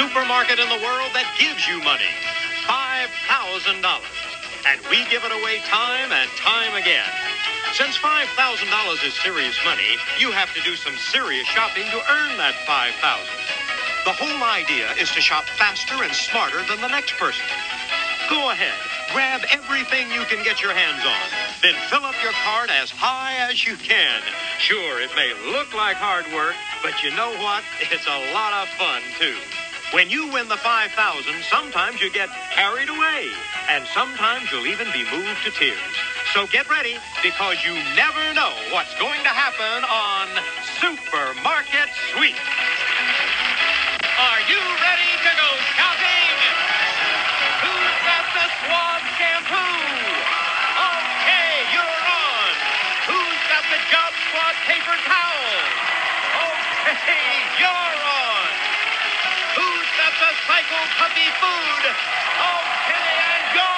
supermarket in the world that gives you money. $5,000. And we give it away time and time again. Since $5,000 is serious money, you have to do some serious shopping to earn that 5000 The whole idea is to shop faster and smarter than the next person. Go ahead, grab everything you can get your hands on. Then fill up your cart as high as you can. Sure, it may look like hard work, but you know what? It's a lot of fun, too. When you win the 5000 sometimes you get carried away, and sometimes you'll even be moved to tears. So get ready, because you never know what's going to happen on Supermarket Sweep. Are you ready to go shopping? Who's got the Suave shampoo? Okay, you're on. Who's got the Job Squad paper towel? Okay, you're Psycho Puppy food? And you're.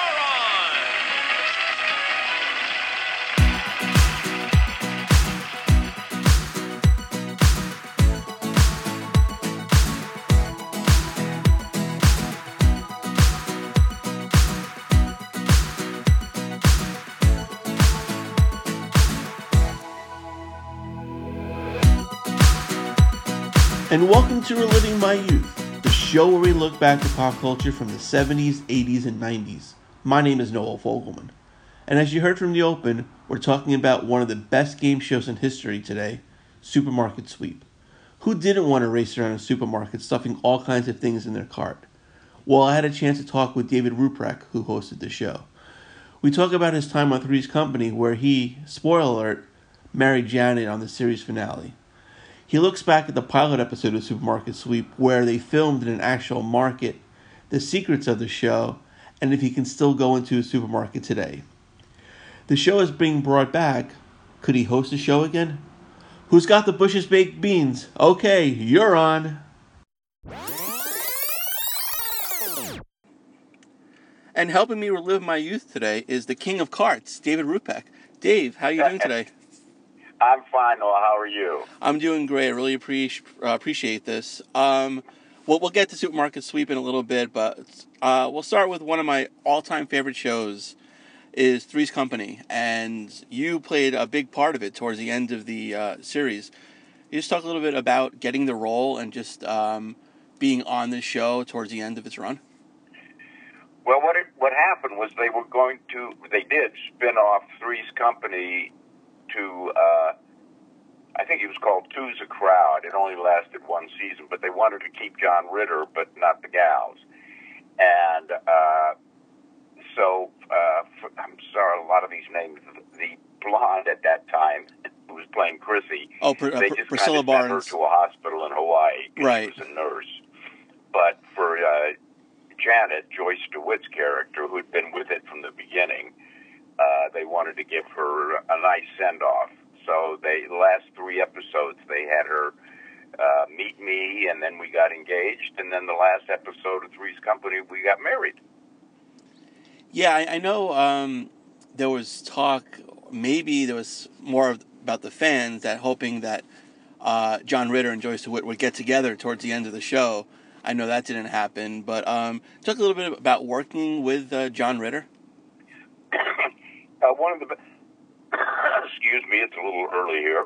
And welcome to Reliving My Youth, show where we look back to pop culture from the 70s, 80s, and 90s. My name is Noel Fogelman. And as you heard from the open, we're talking about one of the best game shows in history today Supermarket Sweep. Who didn't want to race around a supermarket stuffing all kinds of things in their cart? Well, I had a chance to talk with David Ruprecht, who hosted the show. We talk about his time on Three's Company, where he, spoiler alert, married Janet on the series finale. He looks back at the pilot episode of Supermarket Sweep where they filmed in an actual market, the secrets of the show, and if he can still go into a supermarket today. The show is being brought back. Could he host a show again? Who's got the Bush's baked beans? Okay, you're on. And helping me relive my youth today is the king of carts, David Ruprecht. Dave, how are you doing today? I'm fine, Noel. How are you? I'm doing great. I really appreciate uh, appreciate this. Um, well, we'll get to supermarket sweep in a little bit, but uh, we'll start with one of my all-time favorite shows, is Three's Company, and you played a big part of it towards the end of the uh, series. You just talk a little bit about getting the role and just um, being on the show towards the end of its run. Well, what it, what happened was they were going to they did spin off Three's Company to uh, I think it was called Two's a Crowd. It only lasted one season, but they wanted to keep John Ritter, but not the gals. And uh, so uh, for, I'm sorry, a lot of these names. The blonde at that time who was playing Chrissy. Oh, Pr- uh, they just Priscilla kind of sent her Barnes. to a hospital in Hawaii. Right. She was a nurse. But for uh, Janet, Joyce DeWitt's character, who had been with it from the beginning, uh, they wanted to give her a nice send off. So they the last three episodes they had her uh, meet me, and then we got engaged, and then the last episode of Three's Company we got married. Yeah, I, I know um, there was talk, maybe there was more of, about the fans that hoping that uh, John Ritter and Joyce DeWitt would get together towards the end of the show. I know that didn't happen, but um, talk a little bit about working with uh, John Ritter. Uh, one of the excuse me, it's a little early here.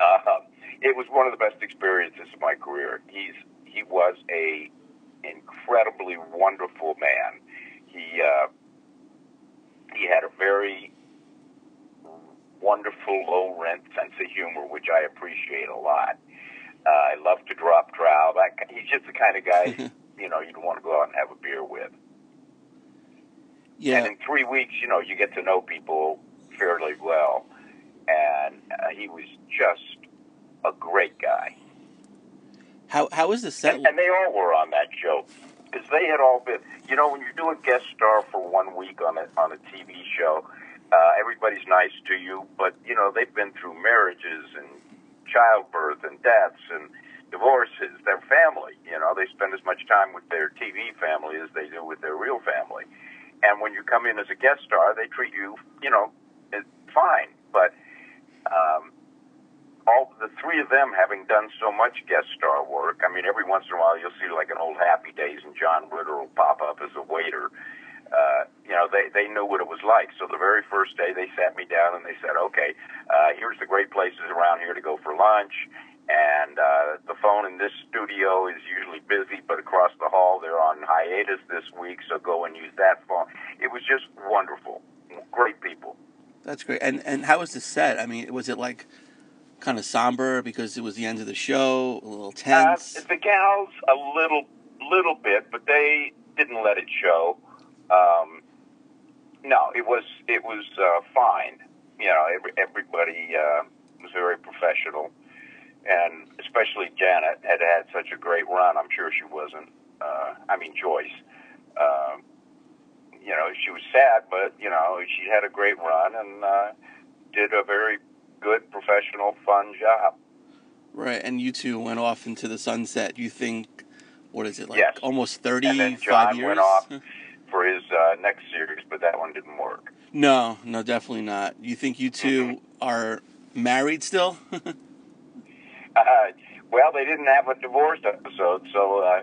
Uh, it was one of the best experiences of my career. He's he was a incredibly wonderful man. He uh, he had a very wonderful low rent sense of humor, which I appreciate a lot. Uh, I love to drop trout. He's just the kind of guy you know you'd want to go out and have a beer with. Yeah, And in three weeks, you know, you get to know people fairly well. And uh, he was just a great guy. how how is the set? And, and they all were on that show. Because they had all been, you know, when you do a guest star for one week on a, on a TV show, uh, everybody's nice to you, but, you know, they've been through marriages and childbirth and deaths and divorces, their family. You know, they spend as much time with their TV family as they do with their real family. And when you come in as a guest star, they treat you, you know, eh, fine. But um, all the three of them having done so much guest star work. I mean, every once in a while you'll see like an old Happy Days, and John Ritter will pop up as a waiter. Uh, you know, they they knew what it was like. So the very first day, they sat me down and they said, "Okay, uh, here's the great places around here to go for lunch." And uh, the phone in this studio is usually busy, but across the hall they're on hiatus this week, so go and use that phone. It was just wonderful. Great people. That's great. And and how was the set? I mean, was it like kind of somber because it was the end of the show, a little tense? Uh, the gals a little little bit, but they didn't let it show. Um, no, it was it was uh, fine. You know, every, everybody uh, was very professional, and especially Janet had had such a great run. I'm sure she wasn't. Uh, I mean, Joyce. Uh, you know, she was sad, but you know, she had a great run and uh, did a very good, professional, fun job. Right, and you two went off into the sunset. You think, what is it like? Yes. Almost thirty-five John years. went off for his uh, next series, but that one didn't work. No, no, definitely not. You think you 2 Mm-hmm. are married still? Uh, well, they didn't have a divorce episode, so uh,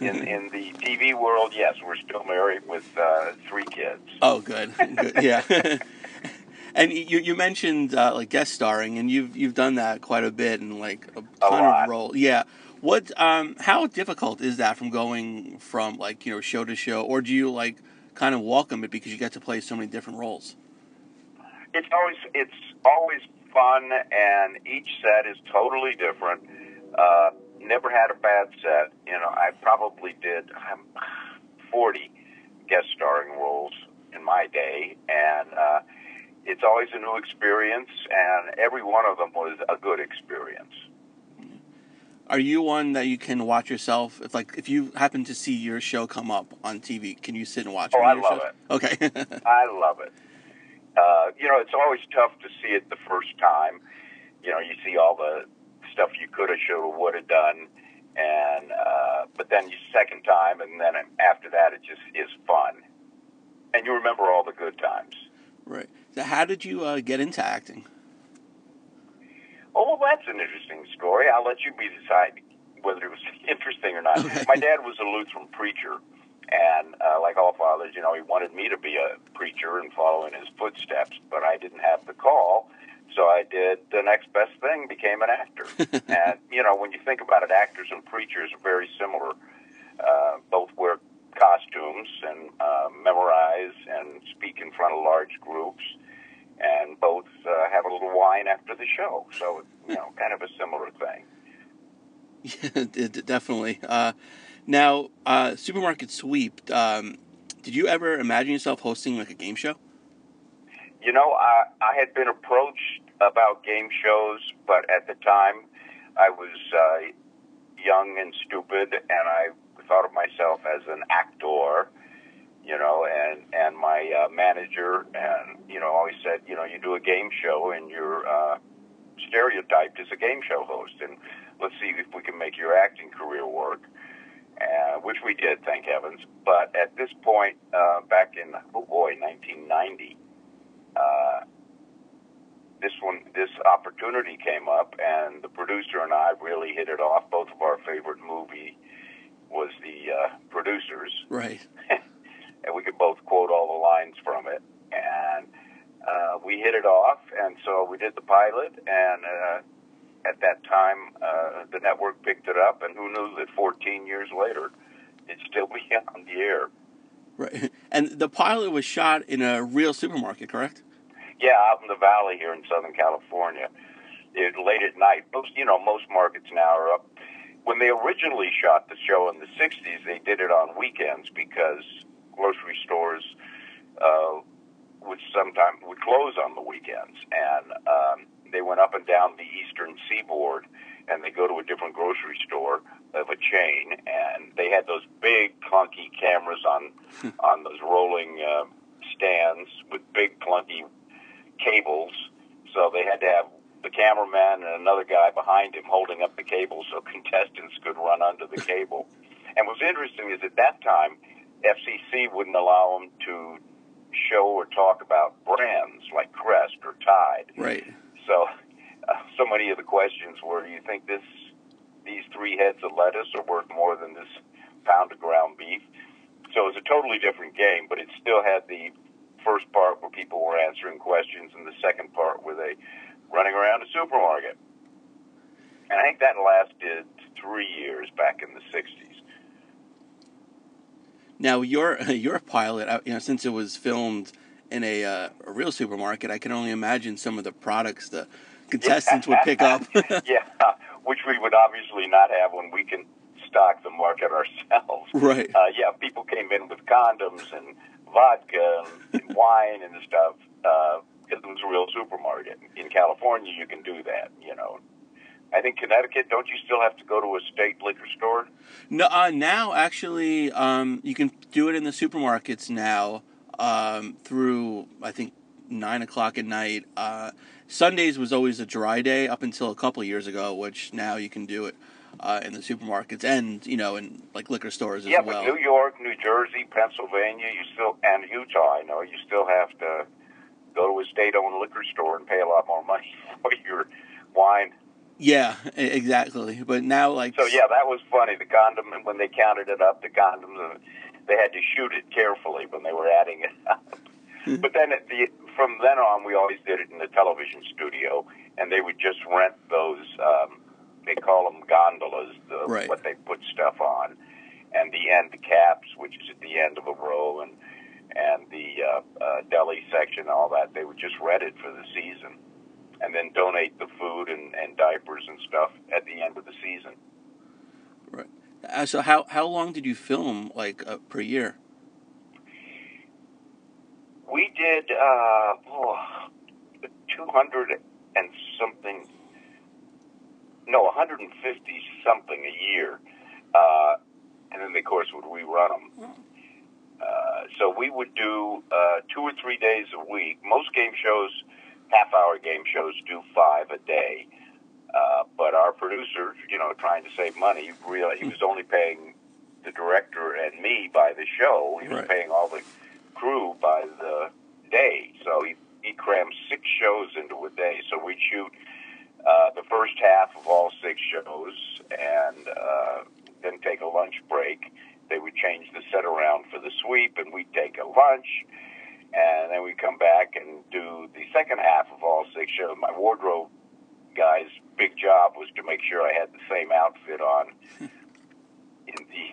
in in the TV world, yes, we're still married with uh, three kids. oh, good, good, yeah. and you you mentioned uh, like guest starring, and you've you've done that quite a bit and like a ton lot. of roles. Yeah. What? Um. How difficult is that from going from like you know show to show, or do you like kind of welcome it because you get to play so many different roles? It's always it's always fun, and each set is totally different. Uh, never had a bad set. You know, I probably did um, forty guest starring roles in my day, and uh, it's always a new experience, and every one of them was a good experience. Are you one that you can watch yourself? If like if you happen to see your show come up on TV, can you sit and watch? Oh, I love shows? Okay. I love it. Uh, you know, it's always tough to see it the first time. You know, you see all the stuff you could have, should have, would have done, and uh, but then you second time, and then after that, it just is fun, and you remember all the good times. right. So how did you uh, get into acting? Oh, well, that's an interesting story. I'll let you be decide whether it was interesting or not. Okay. My dad was a Lutheran preacher, and uh, like all fathers, you know, he wanted me to be a preacher and follow in his footsteps, but I didn't have the call. So I did the next best thing, became an actor. and, you know, when you think about it, actors and preachers are very similar. Uh, both wear costumes and uh, memorize and speak in front of large groups and both uh, have a little wine after the show. So, you know, kind of a similar thing. Yeah, definitely. Uh, now, uh, supermarket sweep. Um, did you ever imagine yourself hosting like a game show? You know, I, I had been approached about game shows, but at the time I was uh, young and stupid, and I thought of myself as an actor. You know, and and my uh, manager and you know always said, you know, you do a game show and you're uh, stereotyped as a game show host, and let's see if we can make your acting career work. Which we did, thank heavens. But at this point, uh, back in oh boy, 1990, uh, this one, this opportunity came up, and the producer and I really hit it off. Both of our favorite movie was the uh, producers, Right. and we could both quote all the lines from it. And uh, we hit it off, and so we did the pilot, and uh, at that time, uh, the network picked it up, and who knew that 14 years later, it'd still be on the air. Right. And the pilot was shot in a real supermarket, correct? Yeah, out in the valley here in Southern California. It late at night. Most, you know, most markets now are up. When they originally shot the show in the '60s, they did it on weekends because grocery stores uh, would sometimes would close on the weekends, and um, they went up and down the eastern seaboard, and they go to a different grocery store of a chain, and they had those big clunky cameras on on those rolling uh, stands with big clunky cables. So they had to have the cameraman and another guy behind him holding up the cable so contestants could run under the cable. And what's interesting is at that time, FCC wouldn't allow them to show or talk about brands like Crest or Tide. Right. So uh, so many of the questions were, "Do you think this these three heads of lettuce are worth more than this pound of ground beef?" So it was a totally different game, but it still had the first part where people were answering questions, and the second part where they running around a supermarket. And I think that lasted three years back in the '60s. Now you're you're a pilot. uh, You know, since it was filmed in a, uh, a real supermarket, I can only imagine some of the products the contestants would pick up. yeah, which we would obviously not have when we can stock the market ourselves. right. Uh, yeah, people came in with condoms and vodka and, and wine and stuff. Uh, it was a real supermarket. In California, you can do that. You know, I think Connecticut. Don't you still have to go to a state liquor store? No, uh, now actually, um, you can do it in the supermarkets now um, through I think nine o'clock at night. Uh, Sundays was always a dry day up until a couple years ago, which now you can do it uh, in the supermarkets and you know in like liquor stores as yeah, well. Yeah, but New York, New Jersey, Pennsylvania, you still and Utah. I know you still have to go to a state-owned liquor store and pay a lot more money for your wine. Yeah, exactly. But now like So yeah, that was funny. The condom when they counted it up, the condoms uh, they had to shoot it carefully when they were adding it up. but then at the from then on, we always did it in the television studio, and they would just rent those. Um, they call them gondolas, the, Right. what they put stuff on, and the end caps, which is at the end of a row, and and the uh, uh, deli section, all that. They would just rent it for the season, and then donate the food and, and diapers and stuff at the end of the season. Uh, so how how long did you film like uh, per year? We did uh, oh, 200 and something, no, 150 something a year. Uh, and then, of course, would we run them. Uh, so we would do uh, two or three days a week. Most game shows, half hour game shows, do five a day. Uh, but our producer, you know, trying to save money, realized he was only paying the director and me by the show. He was Right. paying all the crew by the day. So he, he crammed six shows into a day. So we'd shoot uh, the first half of all six shows and uh, then take a lunch break. They would change the set around for the sweep, and we'd take a lunch. And then we'd come back and do the second half of all six shows. My wardrobe guy's big job was to make sure I had the same outfit on in the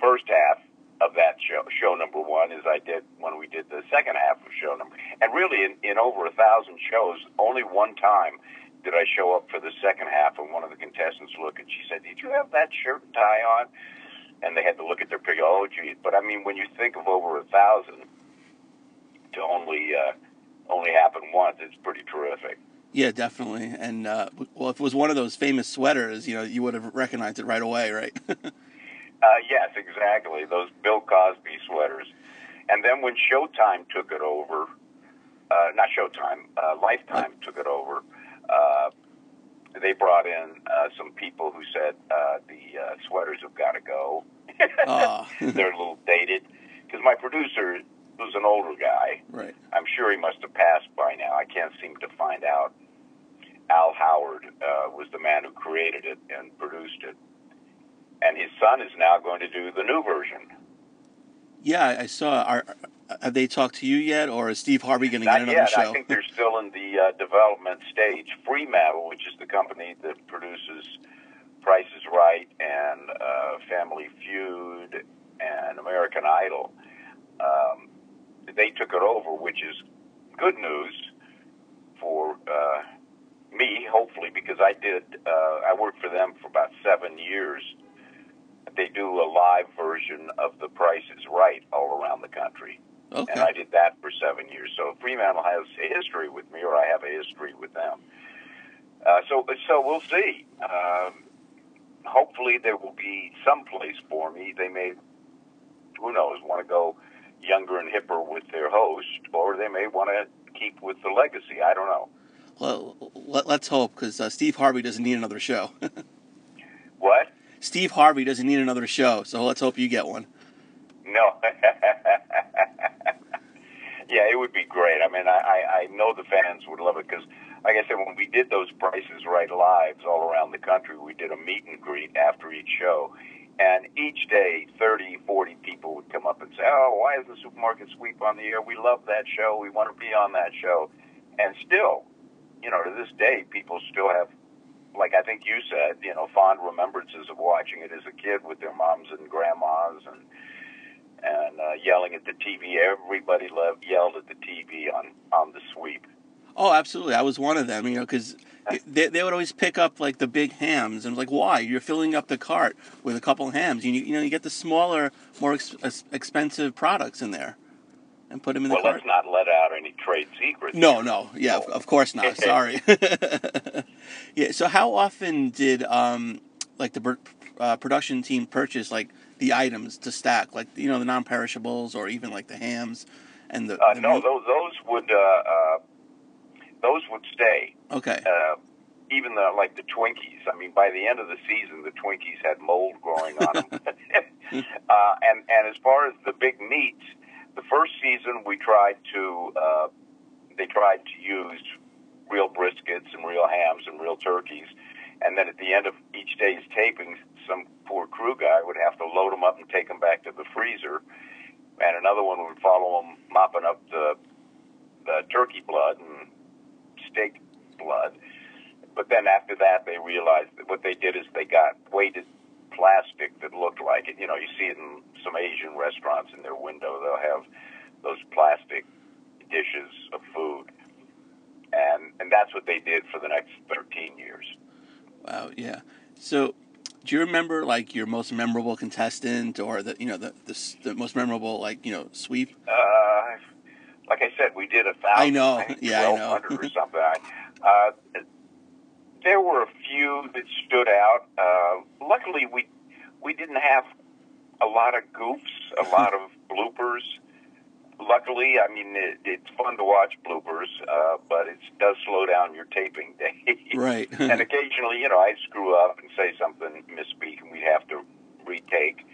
first half of that show, show number one, as I did when we did the second half of show number. And really, in, in over a thousand shows, only one time did I show up for the second half, and one of the contestants looked and she said, "Did you have that shirt and tie on?" And they had to look at their picture. Oh, geez. But I mean, when you think of over a thousand to only uh, only happen once, it's pretty terrific. Yeah, definitely. And uh, well, if it was one of those famous sweaters, you know, you would have recognized it right away, right? Uh, yes, exactly. Those Bill Cosby sweaters. And then when Showtime took it over, uh, not Showtime, uh, Lifetime took it over, uh, they brought in uh, some people who said uh, the uh, sweaters have got to go. Ah. They're a little dated. Because my producer was an older guy. right. I'm sure he must have passed by now. I can't seem to find out. Al Howard uh, was the man who created it and produced it. And his son is now going to do the new version. Yeah, I- saw. Are have they talked to you yet, or is Steve Harvey going to get Not another yet. show? I think they're still in the uh, development stage. Fremantle, which is the company that produces Price is Right and uh, Family Feud and American Idol, um, they took it over, which is good news for uh, me, hopefully, because I did. Uh, I worked for them for about seven years. They do a live version of The Price is Right all around the country and. I did that for seven years. So Fremantle has a history with me, or I have a history with them. Uh, so, so we'll see. Um, hopefully, there will be some place for me. They may, who knows, want to go younger and hipper with their host, or they may want to keep with the legacy. I don't know. Well, let, let's hope because uh, Steve Harvey doesn't need another show. What? Steve Harvey doesn't need another show, so let's hope you get one. No. yeah, it would be great. I mean, I, I, I know the fans would love it because like I said, when we did those Prices Right lives all around the country, we did a meet and greet after each show. And each day, 30, 40 people would come up and say, Oh, why is the supermarket sweep on the air? We love that show. We want to be on that show. And still, you know, to this day, people still have, like I think you said, you know, fond remembrances of watching it as a kid with their moms and grandmas and and uh, yelling at the TV. Everybody loved, yelled at the TV on on the sweep. Oh, absolutely. I was one of them, you know, because they, they would always pick up like the big hams, and like, why? You're filling up the cart with a couple hams. You you know, you get the smaller, more ex- expensive products in there, and put them in the well, let's not let out any trade secrets. No, no, yeah, of, of course not. Sorry. yeah. So, how often did um like the uh, production team purchase like the items to stack, like you know the non-perishables or even like the hams and the, uh, the no, meat? those those would uh, uh, those would stay. Okay. Uh, even the like the Twinkies. I mean, by the end of the season, the Twinkies had mold growing on them. uh, and and as far as the big meats, the first season we tried to uh, they tried to use real briskets and real hams and real turkeys. And then at the end of each day's tapings, some poor crew guy would have to load them up and take them back to the freezer. And another one would follow them mopping up the, the turkey blood and steak blood. But then after that, they realized that what they did is they got weighted plastic that looked like it. You know, you see it in some Asian restaurants in their window. They'll have those plastic dishes of food. And, and that's what they did for the next 13 years. Wow, yeah. So, do you remember like your most memorable contestant or the you know the the, the most memorable like you know sweep? Uh, like I said, we did a thousand. I know. I Yeah, I know. or something. Uh, there were a few that stood out. Uh, luckily, we we didn't have a lot of goofs, a lot of bloopers. Luckily, I mean it, it's fun to watch bloopers, uh, but it does slow down your taping day. Right. and occasionally, you know, I'd screw up and say something misspeak, and we'd have to retake.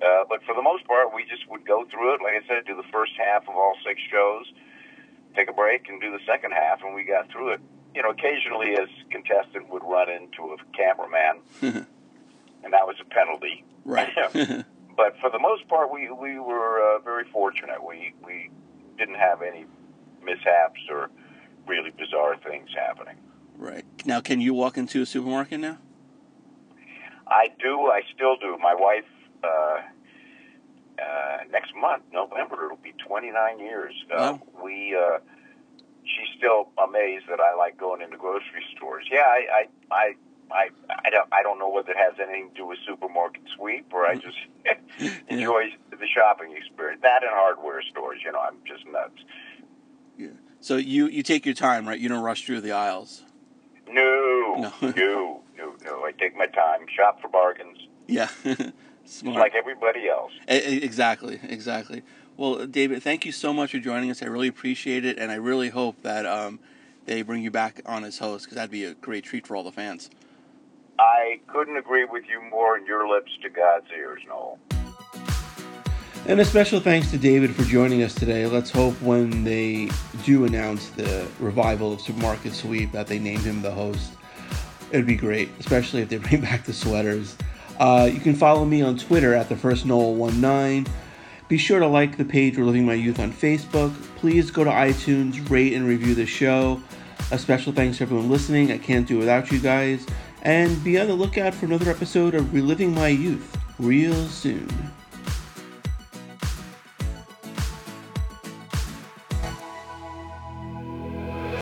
Uh, but for the most part, we just would go through it. Like I said, do the first half of all six shows, take a break, and do the second half, and we got through it. You know, occasionally, as contestant would run into a cameraman, and that was a penalty. right. but for the most part, we we were uh, very fortunate. We we didn't have any mishaps or really bizarre things happening. right. Now, can you walk into a supermarket now? I do. I still do. My wife. Uh, uh, next month, November, it'll be 29 years. Uh, Wow. We. Uh, she's still amazed that I like going into grocery stores. Yeah, I. I. I I, I don't I don't know whether it has anything to do with supermarket sweep or I just enjoy the shopping experience. That and hardware stores, you know, I'm just nuts. Yeah. So you you take your time, right? You don't rush through the aisles. No, No. no, no, no. I take my time, shop for bargains, Yeah. just Smart. like everybody else. Exactly, exactly. Well, David, thank you so much for joining us. I really appreciate it, and I really hope that um, they bring you back on as host because that'd be a great treat for all the fans. I couldn't agree with you more, and your lips to God's ears, Noel. And a special thanks to David for joining us today. Let's hope when they do announce the revival of Supermarket Sweep that they name him the host. It'd be great, especially if they bring back the sweaters. Uh, you can follow me on Twitter at the first Noel19. Be sure to like the page Reliving My Youth on Facebook. Please go to iTunes, rate and review the show. A special thanks to everyone listening. I can't do it without you guys. And be on the lookout for another episode of Reliving My Youth real soon.